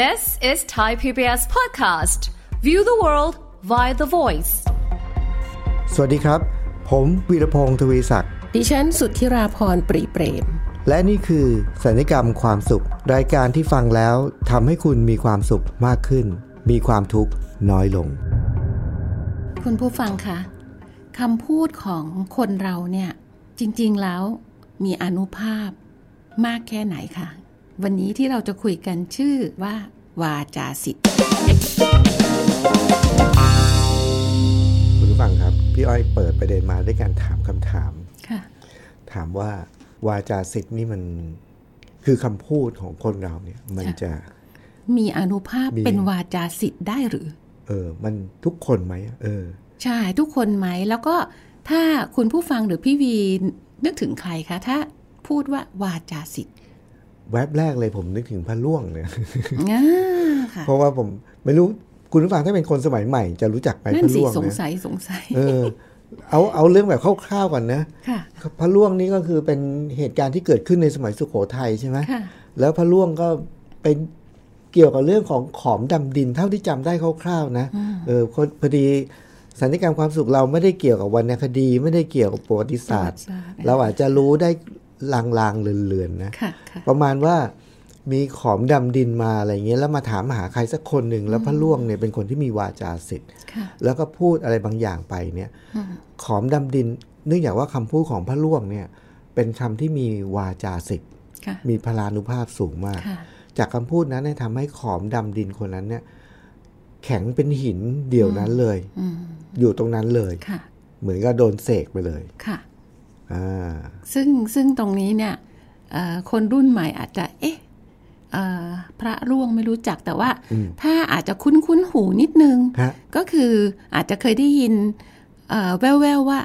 This is Thai PBS podcast. View the world via the voice. สวัสดีครับ ผมวีรพงศ์ทวีศักดิ์ ดิฉันสุทธิราพรปรีเปรม และนี่คือสัญญกรรมความสุข รายการที่ฟังแล้วทำให้คุณมีความสุขมากขึ้น มีความทุกข์น้อยลง คุณผู้ฟังคะคำพูดของคนเราเนี่ย จริง ๆ แล้วมีอนุภาพมากแค่ไหนคะ วันนี้ที่เราจะคุยกันชื่อว่า วาจาสิทธิ์คุณผู้ฟังครับ พี่อ้อยเปิดประเด็นมาด้วยการถามคำถามค่ะถามว่าวาจาสิทธิ์นี่มันคือคำพูดของคนเราเนี่ย มันจะมีอนุภาพมีเป็นวาจาสิทธิ์ได้หรือ เออ มันทุกคนไหมเออ ใช่ทุกคนไหม แล้วก็ถ้าคุณผู้ฟังหรือพี่วีนึกถึงใครคะ ถ้าพูดว่าวาจาสิทธิ์ แวบแรกเลยผมนึกถึงพระล่วงเนี่ยอ่าค่ะเพราะว่าผมไม่รู้คุณผู้ฟังถ้าเป็นคนสมัยใหม่ จะรู้จักไหมนั่พนระสิล่วงสงเนี่ยสัยสงสัย เออ เอาเอาเรื่องแบบคร่าวๆก่อนนะค่ะพระล่วงนี่ก็คือเป็นเหตุการณ์ที่เกิดขึ้นในสมัยสุโขทัยใช่ไหมค่ะแล้วพระล่วงก็เป็นเกี่ยวกับเรื่องของขอมดำดินเท่าที่จำได้คร่าวๆนะเออคนพอดีสัญญกรรมความสุขเราไม่ได้เกี่ยวกับวรรณคดี ไม่ได้เกี่ยวกับประวัติศาสตร์ประวัติศาสตร์เราอาจจะรู้ได้ ลางๆเลือนๆนะค่ะค่ะประมาณว่ามีขอมดำดินมาอะไรเงี้ยแล้วมาถามหาใครสักคนหนึ่งแล้วพระล่วงเนี่ยเป็นคนที่มีวาจาสิทธิ์ค่ะแล้วก็พูดอะไรบางอย่างไปเนี่ยขอมดำดิน เนื่องจากว่าคำพูดของพระล่วงเนี่ยเป็นคำที่มีวาจาสิทธิ์ค่ะมีพลานุภาพสูงมากค่ะจากคำพูดนั้นเนี่ยทำให้ขอมดำดินคนนั้นเนี่ยแข็งเป็นหินเดี่ยวนั้นเลยอืมอยู่ตรงนั้นเลยค่ะเหมือนกับโดนเสกไปเลย ค่ะอ่า ซึ่งซึ่งตรงนี้เนี่ยเอ่อคนรุ่นใหม่อาจจะ เอ๊ะเอ่อพระร่วงไม่รู้จักแต่ว่า ถ้าอาจจะคุ้นคุ้นหูนิดนึงฮะก็คืออาจจะเคยได้ยินเอ่อแว่วๆว่า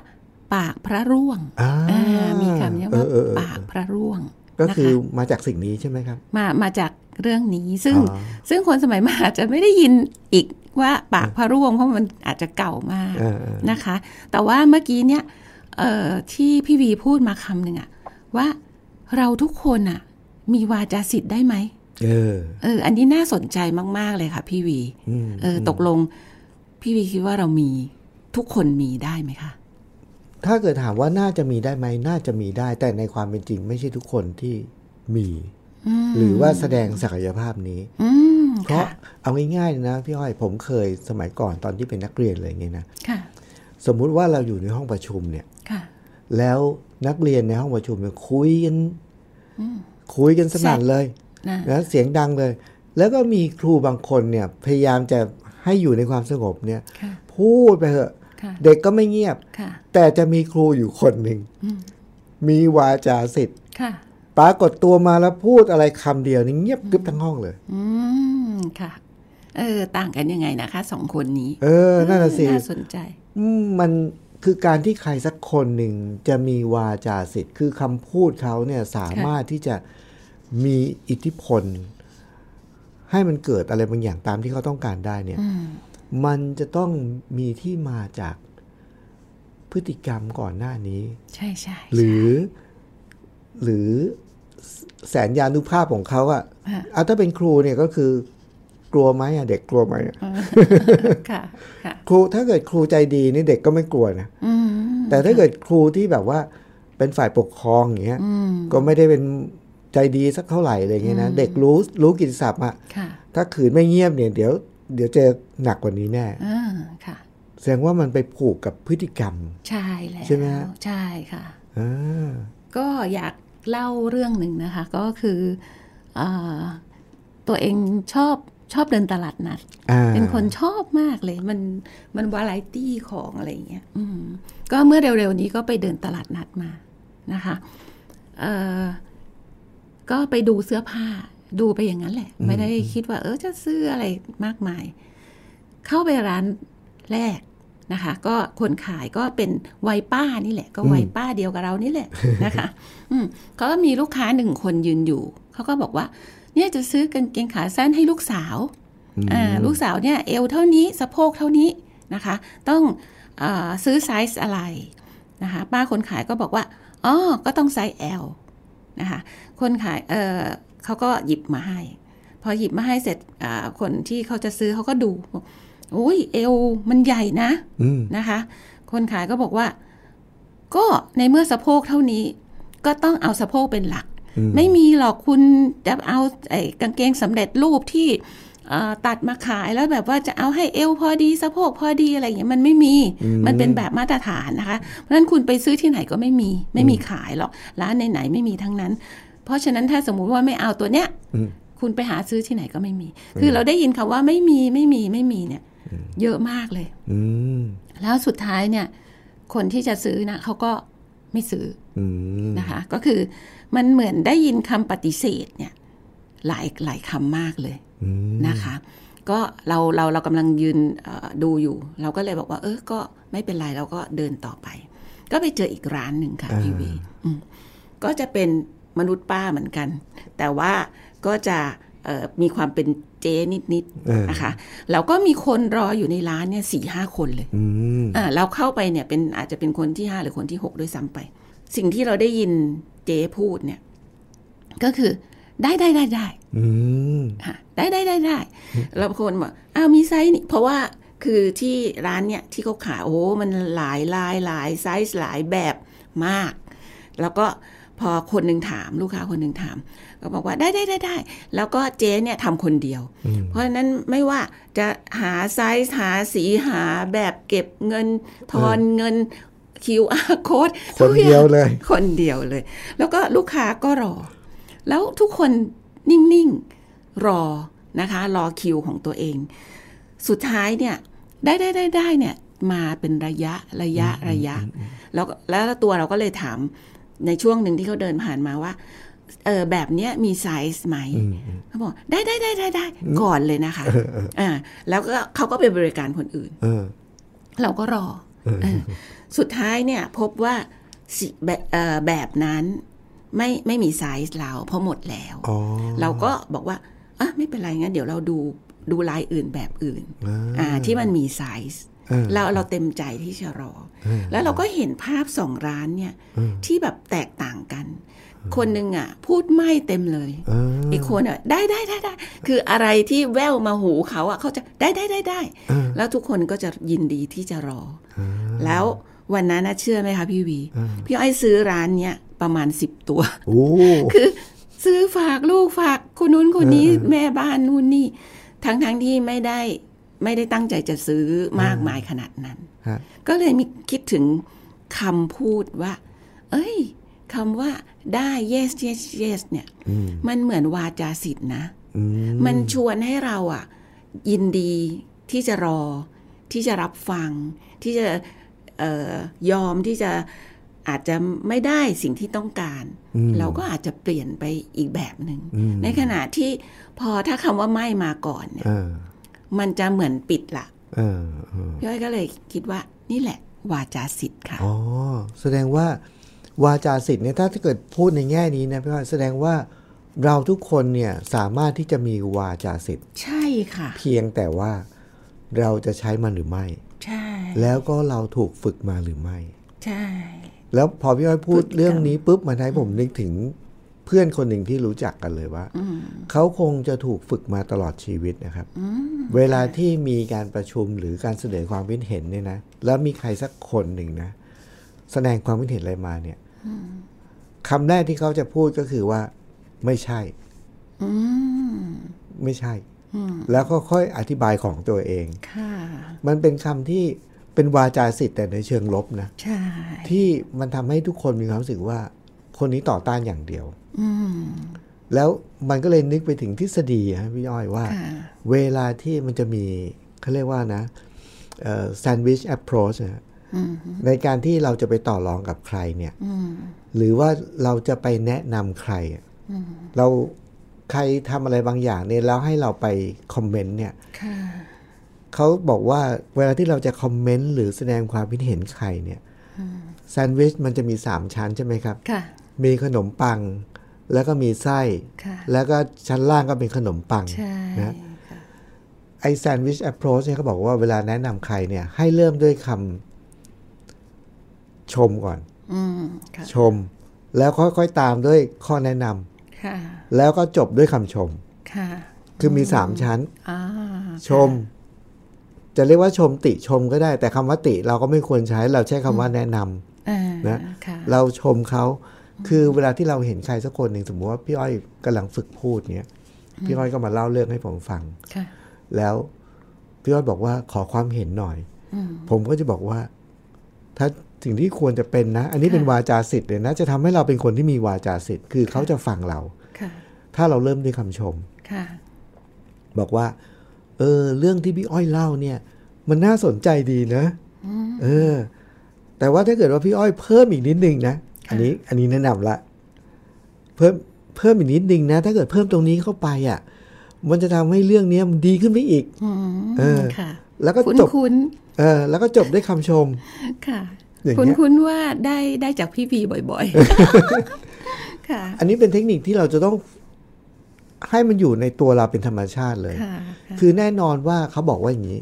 ปากพระร่วงอ่าอ่ามีคำนี้ว่าเออเออเออปากพระร่วง ก็คือนะะมาจากสิ่งนี้ใช่ไหมครับ มามาจากเรื่องนี้ซึ่งอ๋อซึ่งคนสมัยใหม่อาจจะไม่ได้ยินอีกว่าปากพระร่วงเพราะมันอาจจะเก่ามากเออเออนะคะ แต่ว่าเมื่อกี้เนี่ยเอ่อ ที่พี่วีพูดมาคำหนึ่งอะว่าเราทุกคนอะมีวาจาสิทธิ์ได้ไหมเออ เออ อันนี้น่าสนใจมาก ๆ เลยค่ะ พี่วีอืมเออ ตกลง พี่วีคิดว่าเรามีทุกคนมีได้ไหมคะ ถ้าเกิดถามว่าน่าจะมีได้ไหมน่าจะมีได้ แต่ในความเป็นจริง ไม่ใช่ทุกคนที่มี หรือว่าแสดงศักยภาพนี้อืมเพราะค่ะเอาง่ายๆเลยนะพี่อ้อยผมเคยสมัยก่อนตอนที่เป็นนักเรียนเลยไงนะค่ะ สมมุติว่าเราอยู่ในห้องประชุมเนี่ยค่ะแล้วนักเรียนในห้องประชุมเนี่ยคุยกันคุยกันสนั่นเลยนะนะเสียงดังเลย แล้วก็มีครูบางคนเนี่ยพยายามจะให้อยู่ในความสงบเนี่ยค่ะพูดไปเถอะค่ะเด็กก็ไม่เงียบค่ะแต่จะมีครูอยู่คนหนึ่ง มีวาจาสิทธิ์ค่ะปรากฏตัวมาแล้วพูดอะไรคำเดียวนี่เงียบกริบทั้งห้องเลย อืมค่ะ เออ ต่างกันยังไงนะคะสองคนนี้ เออนั่นน่ะสิน่าสนใจอื มมันคือการที่ใครสักคนหนึ่งจะมีวาจาสิทธิ์ คือคำพูดเขาเนี่ยสามารถที่จะมีอิทธิพล ให้มันเกิดอะไรบางอย่างตามที่เขาต้องการได้เนี่ย มันจะต้องมีที่มาจากพฤติกรรมก่อนหน้านี้ ใช่ใช่หรือ หรือแสนยานุภาพของเขาอะฮะเอาถ้าเป็นครูเนี่ยก็คือ กลัวไหมอะเด็กกลัวไหมอะค่ะค่ะครูถ้าเกิดครูใจดีนี่เด็กก็ไม่กลัวนะอืมแต่ถ้าเกิดครูที่แบบว่าเป็นฝ่ายปกครองอย่างเงี้ยอืมก็ไม่ได้เป็นใจดีสักเท่าไหร่อะไรเงี้ยนะเด็กรู้รู้กิตติศัพท์อะค่ะถ้าขืนไม่เงียบเนี่ยเดี๋ยว เดี๋ยวเจอหนักกว่านี้แน่อ่าค่ะแสดงว่ามันไปผูกกับพฤติกรรม ใช่แล้วใช่ไหมฮะใช่ค่ะอ่าก็อยากเล่าเรื่องหนึ่งนะคะ ก็คือเออตัวเองชอบ ชอบเดินตลาดนัดอ่าเป็นคนชอบมากเลย มันมันวาไรตี้ของอะไรอย่างเงี้ยอืมก็เมื่อเร็วๆนี้ก็ไปเดินตลาดนัดมานะคะเอ่อก็ไปดูเสื้อผ้า ดูไปอย่างนั้นแหละ ไม่ได้คิดว่า เออจะซื้ออะไรมากมาย เข้าไปร้านแรกนะคะ ก็คนขายก็เป็นวัยป้านี่แหละ ก็วัยป้าเดียวกับเรานี่แหละนะคะ อืมเขาก็มีลูกค้าหนึ่งคนยืนอยู่ เขาก็บอกว่า เนี่ยจะซื้อกางเกงขาสั้นให้ลูกสาวอ่าลูกสาวเนี่ยเอวเท่านี้สะโพกเท่านี้นะคะ ต้องอาซื้อไซส์อะไรนะคะป้าคนขายก็บอกว่าอ๋อก็ต้องไซส์ L นะคะคนขายเออเขาก็หยิบมาให้ พอหยิบมาให้เสร็จอ่าคนที่เขาจะซื้อเขาก็ดูบอกโอ้ยเอวมันใหญ่นะอืมนะคะ คนขายก็บอกว่า ก็ในเมื่อสะโพกเท่านี้ ก็ต้องเอาสะโพกเป็นหลัก ไม่มีหรอกคุณจะเอาไอ้กางเกงสำเร็จรูปที่เอ่อตัดมาขายแล้วแบบว่าจะเอาให้เอวพอดีสะโพกพอดีอะไรอย่างเงี้ยมันไม่มีมันเป็นแบบมาตรฐานนะคะ เพราะฉะนั้นคุณไปซื้อที่ไหนก็ไม่มี ไม่มีขายหรอกร้านไหนๆไม่มีทั้งนั้น เพราะฉะนั้นถ้าสมมุติว่าไม่เอาตัวเนี้ยอืมคุณไปหาซื้อที่ไหนก็ไม่มี คือเราได้ยินคำว่าไม่มีไม่มีไม่มีเนี่ย เยอะมากเลยอืมแล้วสุดท้ายเนี่ย คนที่จะซื้อนะเขาก็ ไม่ซื้ออืมนะคะ ก็คือมันเหมือนได้ยินคำปฏิเสธเนี่ย หลายหลายคำมากเลยอืมนะคะ ก็เราเราเรากำลังยืนเอ่อดูอยู่ เราก็เลยบอกว่า เออก็ไม่เป็นไรเราก็เดินต่อไป ก็ไปเจออีกร้านหนึ่งค่ะพี่วีอืมก็จะเป็นมนุษย์ป้าเหมือนกัน แต่ว่าก็จะเอ่อมีความเป็น เจ๊นิดๆนะคะแล้วก็มีคนรออยู่ในร้านเนี่ยสี่ห้าคนเลยอืมอ่าเราเข้าไปเนี่ยเป็นอาจจะเป็นคนที่ห้าหรือคนที่หกด้วยซ้ำไป สิ่งที่เราได้ยินเจ๊พูดเนี่ย ก็คือได้ได้ได้ได้อืมค่ะได้ได้ได้ได้เราคนบอกอ้าวมีไซส์นี่ เพราะว่าคือที่ร้านเนี่ยที่เขาขายโอ้โหมันหลายลายหลายไซส์หลายแบบมาก แล้วก็ พอคนหนึ่งถามลูกค้าคนหนึ่งถาม ก็บอกว่าได้ได้ได้ได้แล้วก็เจ๊เนี่ยทำคนเดียว เพราะฉะนั้นไม่ว่าจะหาไซส์หาสีหาแบบเก็บเงินทอนเงิน QR code คนเดียวเลย คนเดียวเลย แล้วก็ลูกค้าก็รอ แล้วทุกคนนิ่ง ๆ รอนะคะ รอคิวของตัวเอง สุดท้ายเนี่ย ได้ได้ได้ได้เนี่ยมาเป็นระยะระยะระยะ แล้วก็แล้วตัวเราก็เลยถาม ในช่วงหนึ่งที่เขาเดินผ่านมาว่าเออแบบเนี้ยมีไซส์ไหมเขาบอกได้ได้ได้ได้ได้ก่อนเลยนะคะอ่าแล้วก็เขาก็ไปบริการคนอื่นเออเราก็รอเออสุดท้ายเนี่ยพบว่าสิแบบเอ่อแบบนั้นไม่ไม่มีไซส์เราเพราะหมดแล้วอ๋อเราก็บอกว่าอะไม่เป็นไรงั้นเดี๋ยวเราดูดูลายอื่นแบบอื่นอ่าอ่าที่มันมีไซส์ เออเราเราเต็มใจที่จะรอ แล้วเราก็เห็นภาพสองร้านเนี่ยที่แบบแตกต่างกัน คนหนึ่งอะ พูดไม่เต็มเลยเอออีกคนอะได้ได้ได้ได้คืออะไรที่แววมาหูเขาอะเขาจะได้ได้ได้ได้แล้วทุกคนก็จะยินดีที่จะรออแล้ววันนั้นนะเชื่อไหมคะพี่วี พี่อ้อยซื้อร้านเนี้ยประมาณสิบตัวโอ้คือซื้อฝากลูกฝากคนนู้นคนนี้แม่บ้านนู่นนี่ ทั้งทั้งที่ไม่ได้ ไม่ได้ตั้งใจจะซื้อมากมายขนาดนั้นฮะก็เลยมีคิดถึงคำพูดว่า เอ้ยคำว่าได้ yes yes yes เนี่ย มันเหมือนวาจาสิทธินะอืมมันชวนให้เราอะ ยินดีที่จะรอ ที่จะรับฟัง ที่จะเออยอมที่จะอาจจะไม่ได้สิ่งที่ต้องการ เราก็อาจจะเปลี่ยนไปอีกแบบหนึง่งในขณะที่พอถ้าคำว่าไม่มาก่อนเนี่ยเออ มันจะเหมือนปิดละเออเออพี่อ้อยก็เลยคิดว่านี่แหละ วาจาสิทธิ์ค่ะอ๋อแสดงว่าวาจาสิทธิ์เนี่ยถ้าเกิดพูดในแง่นี้นะพี่ว่าแสดงว่าเราทุกคนเนี่ยสามารถที่จะมีวาจาสิทธิ์ ใช่ค่ะ เพียงแต่ว่าเราจะใช้มันหรือไม่ ใช่ แล้วก็เราถูกฝึกมาหรือไม่ ใช่ แล้วพอพี่อ้อยพูดพฤติกรรมเรื่องนี้ปุ๊บมันให้ผมนึกถึง เพื่อนคนหนึ่งที่รู้จักกันเลยว่า เขาคงจะถูกฝึกมาตลอดชีวิตนะครับ เวลาที่มีการประชุมหรือการเสนอความคิดเห็นเนี่ยนะ แล้วมีใครสักคนหนึ่งนะ แสดงความคิดเห็นอะไรมาเนี่ยคำแรกที่เขาจะพูดก็คือว่า ไม่ใช่อืมไม่ใช่ แล้วก็ค่อยอธิบายของตัวเองค่ะมันเป็นคำที่เป็นวาจาสิทธิ์แต่ในเชิงลบนะใช่ที่มันทำให้ทุกคนมีความรู้สึกว่าคนนี้ต่อต้านอย่างเดียวอืม แล้วมันก็เลยนึกไปถึงทฤษฎีนะพี่ย้อยว่าค่ะเวลาที่มันจะมีเขาเรียกว่านะแซนด์วิชแอปโรชนะในการที่เราจะไปต่อรองกับใครเนี่ยหรือว่าเราจะไปแนะนำใครอะเราใครทำอะไรบางอย่างเนี่ยแล้วให้เราไปคอมเมนต์เนี่ยค่ะเขาบอกว่าเวลาที่เราจะคอมเมนต์หรือแสดงความคิดเห็นใครเนี่ยแซนด์วิชมันจะมีสามชั้นใช่ไหมครับค่ะมีขนมปัง แล้วก็มีไส้ค่ะแล้วก็ชั้นล่างก็เป็นขนมปังใช่นะค่ะไอแซนด์วิชแอปโรชเนี่ยเขาบอกว่าเวลาแนะนำใครเนี่ย ให้เริ่มด้วยคำชมก่อนอืมค่ะชม แล้วค่อยๆตามด้วยข้อแนะนำค่ะแล้วก็จบด้วยคำชมค่ะคือมีสามชั้นอ่าชม จะเรียกว่าชมติชมก็ได้ แต่คำว่าติเราก็ไม่ควรใช้เราใช้คำว่าแนะนำอ่านะค่ะเราชมเขา คือเวลาที่เราเห็นใครสักคนหนึ่งสมมติว่าพี่อ้อยกำลังฝึกพูดเนี้ยพี่อ้อยก็มาเล่าเรื่องให้ผมฟังค่ะแล้วพี่อ้อยบอกว่าขอความเห็นหน่อยผมก็จะบอกว่า ถ้าสิ่งที่ควรจะเป็นนะ อันนี้เป็นวาจาสิทธิ์เลยนะ จะทำให้เราเป็นคนที่มีวาจาสิทธิ์คือเขาจะฟังเราค่ะถ้าเราเริ่มด้วยคำชมค่ะบอกว่า เออ เรื่องที่พี่อ้อยเล่าเนี่ย มันน่าสนใจดีนะเออ แต่ว่าถ้าเกิดว่าพี่อ้อยเพิ่มอีกนิดนึงนะ อันนี้อันนี้แนะนำละ เพิ่มเพิ่มอีกนิดนึงนะ ถ้าเกิดเพิ่มตรงนี้เข้าไปอะ มันจะทำให้เรื่องเนี้ยมันดีขึ้นไปอีกอืมเออค่ะ แล้วก็คุ้นจบคุ้นเออ แล้วก็จบด้วยคำชมๆค่ะอย่างเงี้คุ้นยคุ้นๆว่าได้ได้จากพี่วีบ่อย ๆ ค่ะ อันนี้เป็นเทคนิคที่เราจะต้องให้มันอยู่ในตัวเราเป็นธรรมชาติเลยค่ะค่ะคือแน่นอนว่าเขาบอกว่าอย่างนี้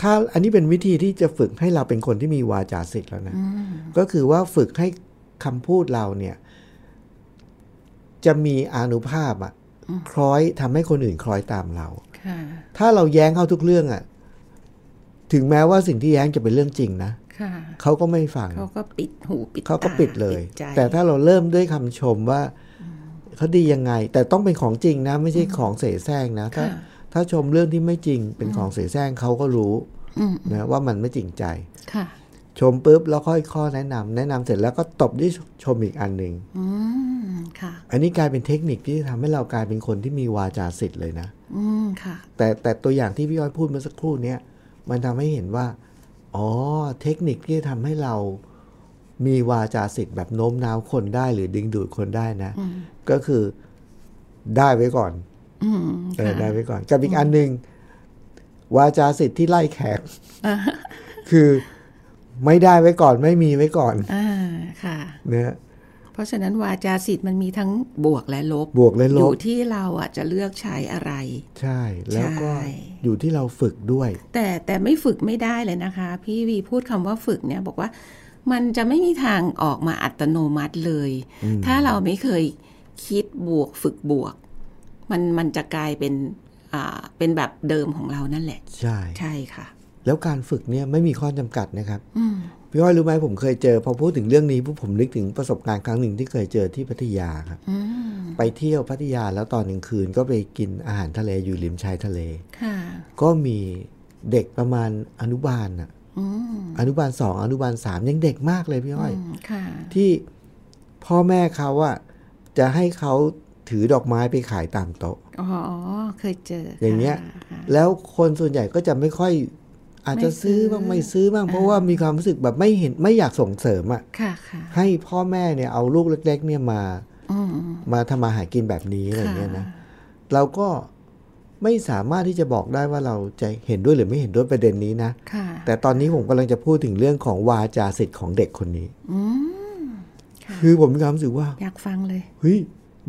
ถ้าอันนี้เป็นวิธีที่จะฝึกให้เราเป็นคนที่มีวาจาสิทธิ์แล้วนะ ก็คือว่าฝึกให้คำพูดเราเนี่ย จะมีอานุภาพอะคล้อยทำให้คนอื่นคล้อยตามเราค่ะถ้าเราแย้งเขาทุกเรื่องอะถึงแม้ว่าสิ่งที่แย้งจะเป็นเรื่องจริงนะค่ะเขาก็ไม่ฟังเขาก็ปิดหูปิดเขาก็ตปิดเลยใจแต่ถ้าเราเริ่มด้วยคำชมว่าเขาดียังไง แต่ต้องเป็นของจริงนะ ไม่ใช่ของเสแสร้งนะถ้าค่ะ ถ้าชมเรื่องที่ไม่จริงเป็นของเสแสร้งเขาก็รู้อืมนะว่ามันไม่จริงใจค่ะชมปุ๊บแล้วค่อยข้อแนะนำแนะนำเสร็จแล้วก็ตบด้วยชมอีกอันหนึ่งอืมค่ะอันนี้กลายเป็นเทคนิคที่ทำให้เรากลายเป็นคนที่มีวาจาสิทธิ์เลยนะ อืมค่ะ แต่แต่ตัวอย่างที่พี่อ้อยพูดเมื่อสักครู่เนี้ยมันทำให้เห็นว่า อ๋อ เทคนิคที่ทำให้เรามีวาจาสิทธิ์แบบโน้มน้าวคนได้หรือดึงดูดคนได้นะ ก็คือได้ไว้ก่อนอืม เออค่ะได้ไว้ก่อน กับอีกอันหนึ่งวาจาสิทธิ์ที่ไล่แขกคือไม่ได้ไว้ก่อนไม่มีไว้ก่อนอ่าค่ะเนะเพราะฉะนั้นวาจาสิทธิ์มันมีทั้งบวกและลบ บวกและลอยู่บที่เราอะจะเลือกใช้อะไร ใช่ แล้วก็ใช่อยู่ที่เราฝึกด้วย แต่แต่ไม่ฝึกไม่ได้เลยนะคะ พี่วีพูดคำว่าฝึกเนี่ยบอกว่ามันจะไม่มีทางออกมาอัตโนมัติเลย ถ้าเราไม่เคยคิดบวกฝึกบวก มันมันจะกลายเป็นอ่าเป็นแบบเดิมของเรานั่นแหละ ใช่ใช่ค่ะ แล้วการฝึกเนี่ยไม่มีข้อจำกัดนะครับพี่อ้อยรู้ไหมผมเคยเจอ พอพูดถึงเรื่องนี้ปุ๊บผมนึกถึงประสบการณ์ครั้งหนึ่งที่เคยเจอที่พัทยาครับไปเที่ยวพัทยาแล้วตอนกลางคืนก็ไปกินอาหารทะเลอยู่ริมชายทะเลค่ะก็มีเด็กประมาณอนุบาลน่ะอืมอนุบาลสองอนุบาลสามยังเด็กมากเลยพี่อ้อยอืมค่ะที่พ่อแม่เขาอะจะให้เขา ถือดอกไม้ไปขายตามโต๊ะ อ๋อ เคยเจอออย่างเงี้ยค่ะแล้วคนส่วนใหญ่ก็จะไม่ค่อย อาจจะไม่ซื้ซื้ออบ้างไม่ซื้อบ้างเพราะว่ามีความรู้สึกแบบไม่เห็นไม่อยากส่งเสริมอะค่ะค่ะให้พ่อแม่เนี่ยเอาลูกเล็ก ๆ เนี่ยมาอืมมาทำมาหากินแบบนี้อะไรเงี้ยนะค่ะเราก็ไม่สามารถที่จะบอกได้ว่าเราจะเห็นด้วยหรือไม่เห็นด้วยประเด็นนี้นะค่ะแต่ตอนนี้ผมกำลังจะพูดถึงเรื่องของวาจาสิทธิ์ของเด็กคนนี้อืมค่ะคือผมมีความรู้สึกว่า อยากฟังเลยเฮ้ย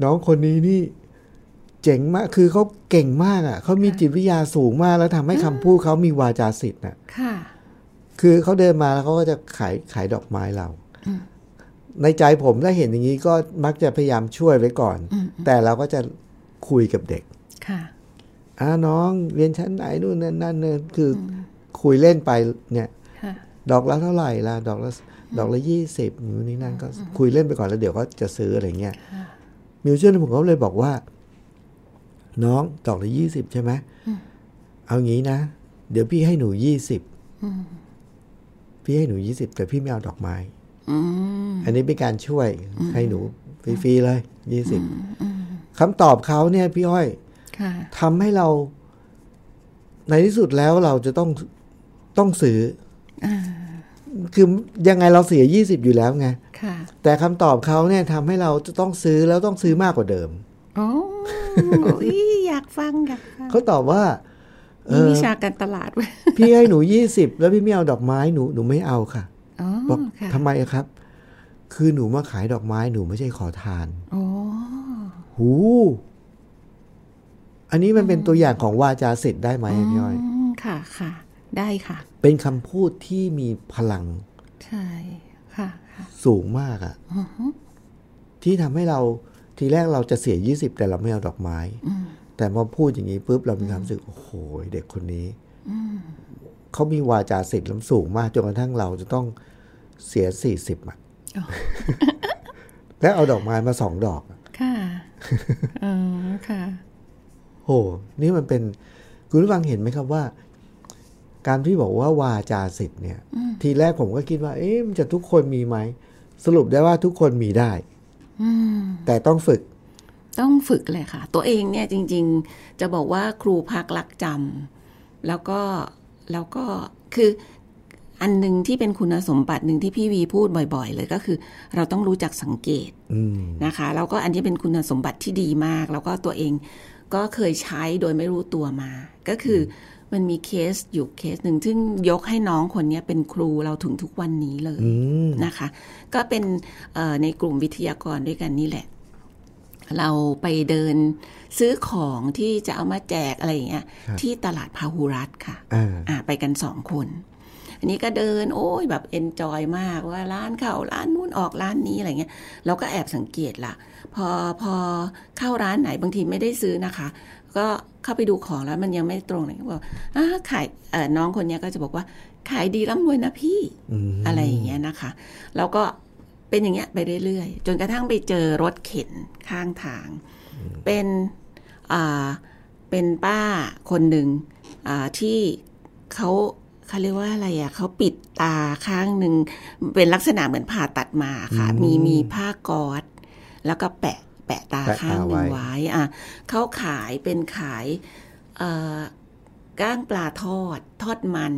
น้องคนนี้นี่เจ๋งมาก คือเขาเก่งมากอะ เขามีจิตวิทยาสูงมาก แล้วทำให้คำพูดเขามีวาจาสิทธิ์น่ะ ค่ะ คือเขาเดินมาแล้วเขาก็จะขายขายดอกไม้เรา ในใจผมถ้าเห็นอย่างนี้ก็มักจะพยายามช่วยไว้ก่อน แต่เราก็จะคุยกับเด็ก ค่ะอ่าน้องเรียนชั้นไหนนู่นนั่นนั่นเนี่ยคืออคุยเล่นไปเนี่ยค่ะดอกละเท่าไหร่ล่ะดอกละดอกละยี่สิบนู่นนี่นั่นก็คุยเล่นไปก่อนแล้วเดี๋ยวก็จะซื้ออะไรเงี้ย มิวเซียนผมก็เลยบอกว่า น้องดอกละยี่สิบใช่ไหมเอางี้นะ เดี๋ยวพี่ให้หนูยี่สิบพี่ให้หนูยี่สิบแต่พี่ไม่เอาดอกไม้อืมอันนี้เป็นการช่วยให้หนูฟรีๆเลยยี่สิบคำตอบเขาเนี่ยพี่อ้อยค่ะทำให้เรา ในที่สุดแล้วเราจะต้องต้องซื้ออ คือยังไงเราเสียยี่สิบอยู่แล้วไงค่ะแต่คำตอบเขาเนี่ยทำให้เราจะต้องซื้อแล้วต้องซื้อมากกว่าเดิมโอ้ยอยากฟังอยากฟังเขาตอบว่าเอมีอวิชาการตลาดไว้พี่ให้หนูยี่สิบแล้วพี่ไม่เอาดอกไม้หนูหนูไม่เอาค่ะอ๋อบอกค่ะทำไมอะครับ คือหนูมาขายดอกไม้หนูไม่ใช่ขอทานโอ้หูอันนี้มันเป็นตัวอย่างของวาจาสิทธิ์ได้ไหมพี่อ้อยอืมค่ะค่ะ ได้ค่ะ เป็นคำพูดที่มีพลัง ใช่ ค่ะค่ะสูงมากอะที่ทำให้เราทีแรกเราจะเสียยี่สิบแต่เราไม่เอาดอกไม้ แต่พอพูดอย่างนี้ปุ๊บเรามีความรู้สึก โอ้โห เด็กคนนี้เขามีวาจาสิทธิ์ล้ำสูงมากจนกระทั่งเราจะต้องเสียสี่สิบอะอ๋อแล้วเอาดอกไม้มาสองดอกอะค่ะอ๋อค่ะ โห นี่มันเป็น คุณผู้ฟังเห็นไหมครับว่า การที่บอกว่าวาจาสิทธิ์เนี่ย ทีแรกผมก็คิดว่า เอ๊ะมันจะทุกคนมีไหม สรุปได้ว่าทุกคนมีได้อืมแต่ต้องฝึก ต้องฝึกเลยค่ะ ตัวเองเนี่ยจริง ๆ จะบอกว่าครูพักรักจำแล้วก็แล้วก็คืออันหนึ่งที่เป็นคุณสมบัติหนึ่งที่พี่วีพูดบ่อย ๆ เลยก็คือ เราต้องรู้จักสังเกตอืมนะคะ แล้วก็อันนี้เป็นคุณสมบัติที่ดีมาก แล้วก็ตัวเองก็เคยใช้โดยไม่รู้ตัวมา ก็คือ มันมีเคสอยู่เคสหนึ่งซึ่งยกให้น้องคนนี้เป็นครูเราถึงทุกวันนี้เลยอืมนะคะ ก็เป็นเอ่อในกลุ่มวิทยากรด้วยกันนี่แหละ เราไปเดินซื้อของที่จะเอามาแจกอะไรอย่างเงี้ยที่ตลาดพาหุรัตน์ค่ะอ่าอ่าไปกันสองคน อันนี้ก็เดินโอ้ยแบบเอนจอยมากว่าร้านเข้าร้านนู้นออกร้านนี้อะไรเงี้ยเราก็แอบสังเกตละพอพอเข้าร้านไหนบางทีไม่ได้ซื้อนะคะ ก็เข้าไปดูของแล้วมันยังไม่ตรงเลยก็บอกอ่าขายเอ่อน้องคนเนี้ยก็จะบอกว่า ขายดีร่ำรวยนะพี่อืมอะไรอย่างเงี้ยนะคะ แล้วก็เป็นอย่างเงี้ยไปเรื่อยๆ จนกระทั่งไปเจอรถเข็นข้างทาง เป็นอ่าเป็นป้าคนหนึ่งอ่าที่เขาเขาเรียกว่าอะไรอะเขาปิดตาข้างหนึ่งเป็นลักษณะเหมือนผ่าตัดมาค่ะ มีมีผ้ากอดแล้วก็แปะแปะตาแปะตาข้างหนึ่งไว้ไว้อะเขาขายเป็นขายเอ่อก้างปลาทอด ทอดมัน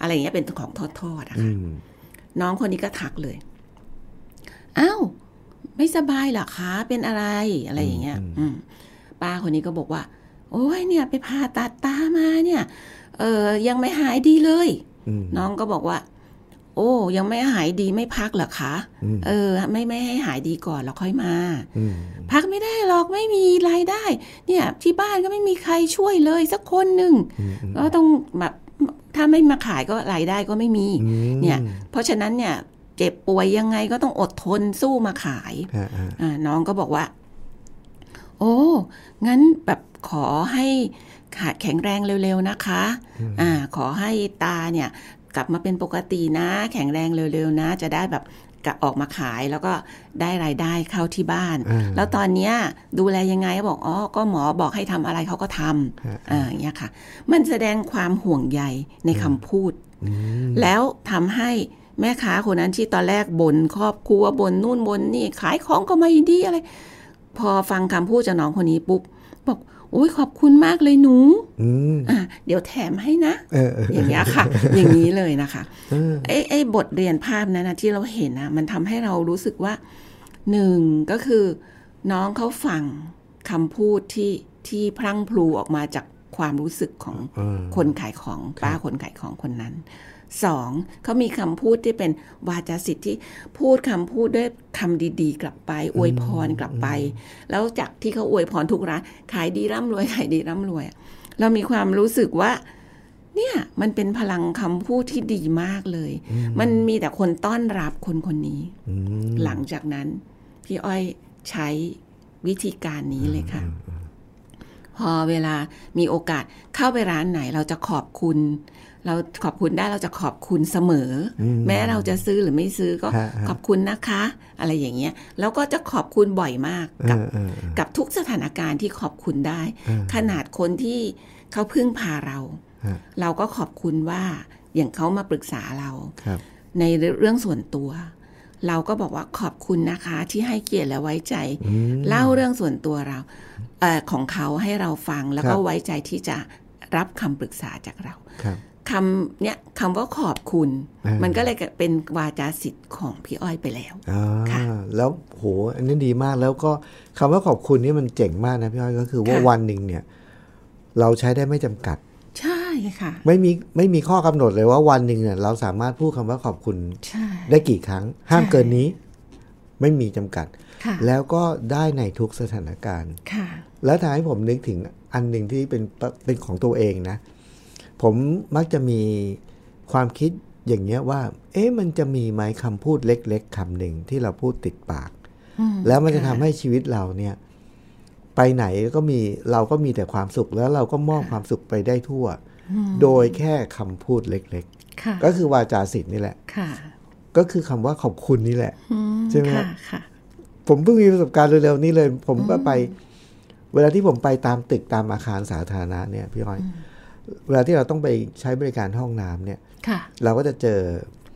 อะไรอย่างเงี้ยเป็นของทอดทอดๆอะอืค่ะมน้องคนนี้ก็ทักเลยอ้าวไม่สบายเหรอคะเป็นอะไรอะไรอย่างเงี้ย อืมป้าคนนี้ก็บอกว่า โอ้ยเนี่ย ไปผ่าตัดตามาเนี่ย เออยังไม่หายดีเลยอืมน้องก็บอกว่า โอ้ ยังไม่หายดีไม่พักเหรอคะอืมเออ ไม่ไม่ให้หายดีก่อนแล้วค่อยมาอืมพักไม่ได้หรอกไม่มีรายได้ เนี่ย ที่บ้านก็ไม่มีใครช่วยเลยสักคนหนึ่งอืมอืมก็ต้องแบบถ้าไม่มาขายก็รายได้ก็ไม่มีอืมเนี่ย เพราะฉะนั้นเนี่ย เจ็บป่วยยังไงก็ต้องอดทนสู้มาขายอ่าอ่าอ่าน้องก็บอกว่า โอ้ งั้นแบบขอให้ขาแข็งแรงเร็วๆนะคะ อ่า ขอให้ตาเนี่ย กลับมาเป็นปกตินะ แข็งแรงเร็วๆนะ จะได้แบบกลับออกมาขายแล้วก็ได้รายได้เข้าที่บ้านอ่าแล้วตอนเนี้ยดูแลยังไงบอกอ๋อก็หมอบอกให้ทำอะไรเขาก็ทำอ่าอย่างเงี้ยค่ะ มันแสดงความห่วงใยในคำพูดอืมแล้วทำให้แม่ค้าคนนั้นที่ตอนแรกบ่นครอบครัวบ่นนู่นบ่นนี่ขายของก็ไม่ดีอะไร พอฟังคำพูดจากน้องคนนี้ปุ๊บบอก โอ้ยขอบคุณมากเลยหนูอืมอะเดี๋ยวแถมให้นะเออเอออย่างเงี้ยค่ะ อย่างนี้เลยนะคะเออไอ้ไอ้บทเรียนภาพนั้นนะที่เราเห็นนะมันทำให้เรารู้สึกว่าหนึ่งก็คือ น้องเขาฟังคำพูดที่ที่พลั้งพลูออกมาจากความรู้สึกของเออคนขายของป้าคนขายของคนนั้น สองเขามีคำพูดที่เป็นวาจาสิทธิ์ที่พูดคำพูดด้วยคำดีๆ กลับไป อวยพรกลับไป แล้วจากที่เขาอวยพรทุกร้านขายดีร่ำรวยขายดีร่ำรวยอะเรามีความรู้สึกว่า เนี่ยมันเป็นพลังคำพูดที่ดีมากเลย มันมีแต่คนต้อนรับคนคนนี้อืมหลังจากนั้น พี่อ้อยใช้วิธีการนี้เลยค่ะ พอเวลามีโอกาสเข้าไปร้านไหนเราจะขอบคุณ เราขอบคุณได้เราจะขอบคุณเสมออแม้เราจะซื้อหรือไม่ซื้อก็ฮะฮะขอบคุณนะคะ อะไรอย่างเงี้ยแล้วก็จะขอบคุณบ่อยมากเอกับอเออเออกับทุกสถานการณ์ที่ขอบคุณได้อืมขนาดคนที่เขาพึ่งพาเราฮะเราก็ขอบคุณว่าอย่างเขามาปรึกษาเราครับในเรื่องส่วนตัว เราก็บอกว่าขอบคุณนะคะที่ให้เกียรติและไว้ใจอืมเล่าเรื่องส่วนตัวเราเออของเขาให้เราฟังแล้วก็ครับไว้ใจที่จะรับคำปรึกษาจากเรา ครับคำเนี้ยคำว่าขอบคุณอ่ามัมันก็เลยเป็นวาจาสิทธิ์ของพี่อ้อยไปแล้วอ่าค่ะแล้วโหอันนี้ดีมากแล้วก็คำว่าขอบคุณนี่มันเจ๋งมากนะพี่อ้อยก็คือว่าค่ะวันหนึ่งเนี่ย เราใช้ได้ไม่จำกัด ใช่ค่ะ ไม่มีไม่มีข้อกำหนดเลยว่าวันหนึ่งเนี่ยเราสามารถพูดคำว่าขอบคุณใช่ได้กี่ครั้ง ห้ามใช่เกินนี้ ไม่มีจำกัดค่ะแล้วก็ได้ในทุกสถานการณ์ค่ะแล้วทำให้ผมนึกถึงอันหนึ่งที่เป็นเป็นของตัวเองนะ ผมมักจะมีความคิดอย่างเงี้ยว่า เอ๊ะมันจะมีไหมคำพูดเล็ก ๆคำหนึ่งที่เราพูดติดปากอืมแล้วมันจะทำค่ให้ชีวิตเราเนี่ย ไปไหนก็มีเราก็มีแต่ความสุขแล้วเราก็มอบความสุขไปได้ทั่ว โดยแค่คำพูดเล็กค่ะๆก็คือวาจาศิลป์นี่แหละค่ะก็คือคำว่าขอบคุณนี่แหละอืใช่ไหมค่ะค่ะผมเพิ่งมีประสบการณ์เร็วๆนี้เลย ผมก็ไป เวลาที่ผมไปตามตึกตามอาคารสาธารณะเนี่ยพี่อ้อย เวลาที่เราต้องไปใช้บริการห้องน้ำเนี่ยค่ะเราก็จะเจอ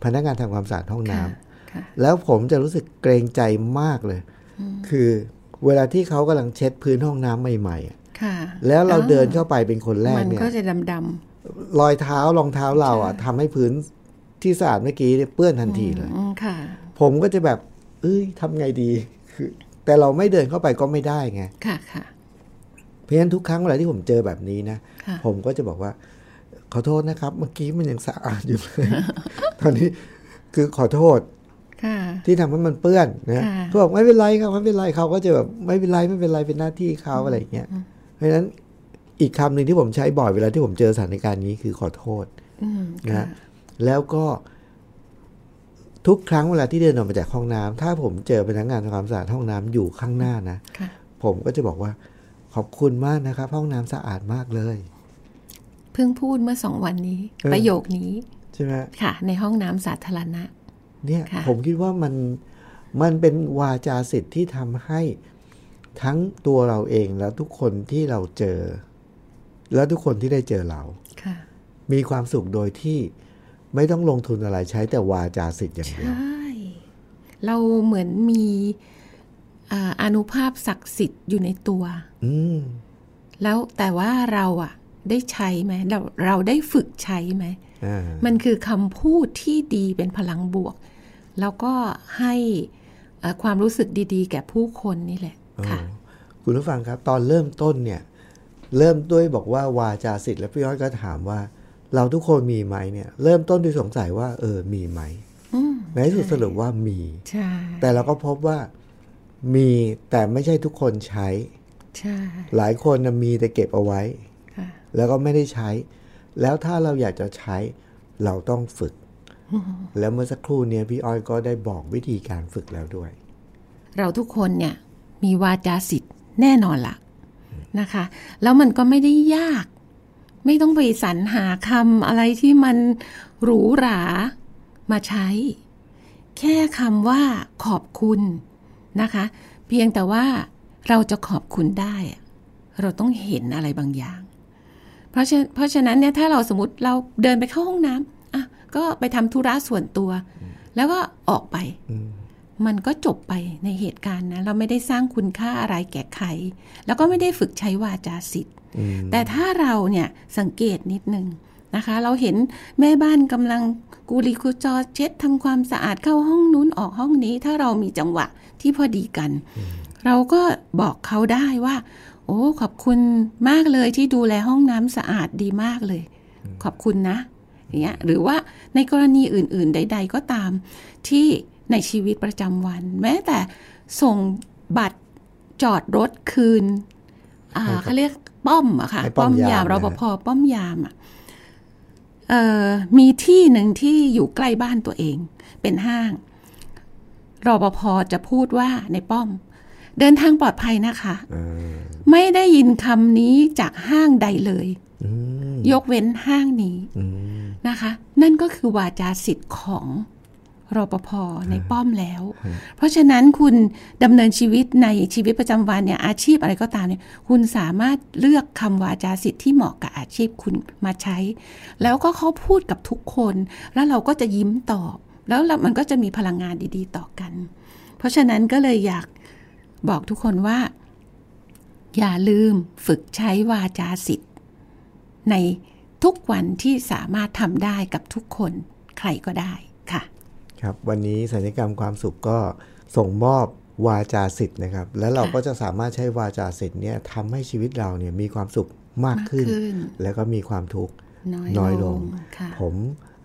พนักงานทำความสะอาดห้องน้ำค่ะแล้วผมจะรู้สึกเกรงใจมากเลย คือเวลาที่เขากำลังเช็ดพื้นห้องน้ำใหม่ๆอะค่ะแล้วเราเดินเข้าไปเป็นคนแรกมันเนี่ยก็จะดำดรอยเท้ารองเท้าเราอะทำให้พื้นที่สะอาดเมื่อกี้เนี่ยเปื้อนทันทีเลยำอืมค่ะผมก็จะแบบ เอ้ยทำไงดี คือ แต่เราไม่เดินเข้าไปก็ไม่ได้ไงค่ะค่ะเพ ราะฉะนั้นทุกครั้งเวลาที่ผมเจอแบบนี้นะค่ะผมก็จะบอกว่า ขอโทษนะครับ เมื่อกี้มันยังสะอาดอยู่เลยตอนนี้คือขอโทษค่ะที่ทำให้มันเปื้อนนะค่ะเขาบอกไม่เป็นไรครับไม่เป็นไรเขาก็จะแบบไม่เป็นไรไม่เป็นไรเป็นหน้าที่เขาอะไรอย่างเงี้ยเพราะฉะนั้นอีกคำหนึ่งที่ผมใช้บ่อยเวลาที่ผมเจอสถานการณ์นี้คือขอโทษอืมนะค่ะแล้วก็ทุกครั้งเวลาที่เดินออกมาจากห้องน้ำถ้าผมเจอพนักงานทำความสะอาดห้องน้ำอยู่ข้างหน้านะค่ะผมก็จะบอกว่า ขอบคุณมากนะครับ ห้องน้ำสะอาดมากเลย เพิ่งพูดเมื่อสองวันนี้เออประโยคนี้ใช่ไหมค่ะ ในห้องน้ำสาธารณะ เนี่ยค่ะผมคิดว่ามันมันเป็นวาจาสิทธิ์ที่ทำให้ทั้งตัวเราเองแล้วทุกคนที่เราเจอ แล้วทุกคนที่ได้เจอเราค่ะมีความสุขโดยที่ไม่ต้องลงทุนอะไรใช้แต่วาจาสิทธิ์อย่างเดียวใช่เราเหมือนมีอ่าอานุภาพศักดิ์สิทธิ์อยู่ในตัว อืมแล้วแต่ว่าเราอะได้ใช้ไหมเราเราได้ฝึกใช้ไหมอ่ามันคือคำพูดที่ดีเป็นพลังบวก แล้วก็ให้เอ่อความรู้สึกดีๆ แก่ผู้คนนี่แหละค่ะอ๋อคุณผู้ฟังครับ ตอนเริ่มต้นเนี่ย เริ่มด้วยบอกว่าวาจาสิทธิ์แล้วพี่ย้อยก็ถามว่า เราทุกคนมีไหมเนี่ย เริ่มต้นด้วยสงสัยว่า เออมีไหมอืมในที่สุดสรุปว่ามีใช่แต่เราก็พบว่ามีแต่ไม่ใช่ทุกคนใช้ใช่ หลายคนนะมีแต่เก็บเอาไว้ค่ะแล้วก็ไม่ได้ใช้ แล้วถ้าเราอยากจะใช้เราต้องฝึก แล้วเมื่อสักครู่เนี้พี่อ้อยก็ได้บอกวิธีการฝึกแล้วด้วย เราทุกคนเนี่ยมีวาจาสิทธิ์แน่นอนละนะคะ แล้วมันก็ไม่ได้ยาก ไม่ต้องไปสรรหาคำอะไรที่มันหรูหรามาใช้ แค่คำว่าขอบคุณนะคะ เพียงแต่ว่า เราจะขอบคุณได้อะเราต้องเห็นอะไรบางอย่าง เพราะฉะเพราะฉะนั้นเนี่ยถ้าเราสมมติเราเดินไปเข้าห้องน้ำอะก็ไปทำธุระส่วนตัว แล้วก็ออกไป มันก็จบไปในเหตุการณ์นะเราไม่ได้สร้างคุณค่าอะไรแก่ใครแล้วก็ไม่ได้ฝึกใช้วาจาสิทธิ์แต่ถ้าเราเนี่ยสังเกตนิดนึงนะคะ เราเห็นแม่บ้านกำลังกูรีกูจอเช็ดทำความสะอาดเข้าห้องนู้นออกห้องนี้ ถ้าเรามีจังหวะที่พอดีกัน เราก็บอกเขาได้ว่า โอ้ ขอบคุณมากเลยที่ดูแลห้องน้ำสะอาดดีมากเลย ขอบคุณนะอย่างเงี้ยหรือว่าในกรณีอื่น ๆ ใด ๆ ก็ตามที่ในชีวิตประจำวัน แม้แต่ส่งบัตรจอดรถคืนอ่าให้กับเขาเรียกป้อมอะค่ะให้ป้อมยามยามนะรปภป้อมยามอะเอ่อมีที่หนึ่งที่อยู่ใกล้บ้านตัวเอง เป็นห้างรปภจะพูดว่าในป้อม เดินทางปลอดภัยนะคะอ่าไม่ได้ยินคำนี้จากห้างใดเลยอืมยกเว้นห้างนี้อืมนะคะ นั่นก็คือวาจาสิทธิ์ของรปภในป้อมแล้ว เพราะฉะนั้นคุณดำเนินชีวิตในชีวิตประจำวันเนี่ยอาชีพอะไรก็ตามเนี่ยคุณสามารถเลือกคำวาจาสิทธิ์ที่เหมาะกับอาชีพคุณมาใช้ แล้วก็เขาพูดกับทุกคน แล้วเราก็จะยิ้มตอบ แล้วเรามันก็จะมีพลังงานดี ๆ ต่อกัน เพราะฉะนั้นก็เลยอยาก บอกทุกคนว่า อย่าลืมฝึกใช้วาจาสิทธิ์ ในทุกวันที่สามารถทำได้กับทุกคนใครก็ได้ค่ะ ครับ วันนี้สัญญกรรมความสุขก็ส่งมอบวาจาสิทธิ์นะครับ แล้วเราก็จะสามารถใช้วาจาสิทธิ์เนี่ยทำให้ชีวิตเราเนี่ยมีความสุขมากขึ้นมากขึ้นแล้วก็มีความทุกข์น้อยน้อยลลงงค่ะผม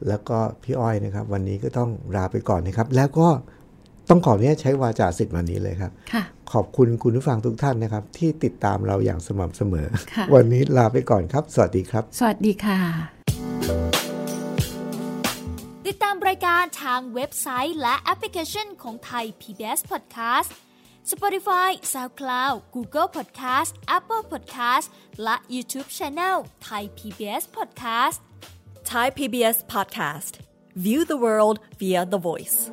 แล้วก็พี่อ้อยนะครับ วันนี้ก็ต้องลาไปก่อนนะครับ แล้วก็ ต้องขออนุญาตใช้วาจาสิทธิ์วันนี้เลยครับค่ะขอบคุณคุณผู้ฟังทุกท่านนะครับ ที่ติดตามเราอย่างสม่ำเสมอค่ะวันนี้ลาไปก่อนครับ สวัสดีครับ สวัสดีค่ะ ติดตามรายการทางเว็บไซต์และแอปพลิเคชันของไทย PBS Podcast Spotify SoundCloud Google Podcast Apple Podcast และ YouTube Channel Thai PBS Podcast Thai PBS podcast. View the world via the voice.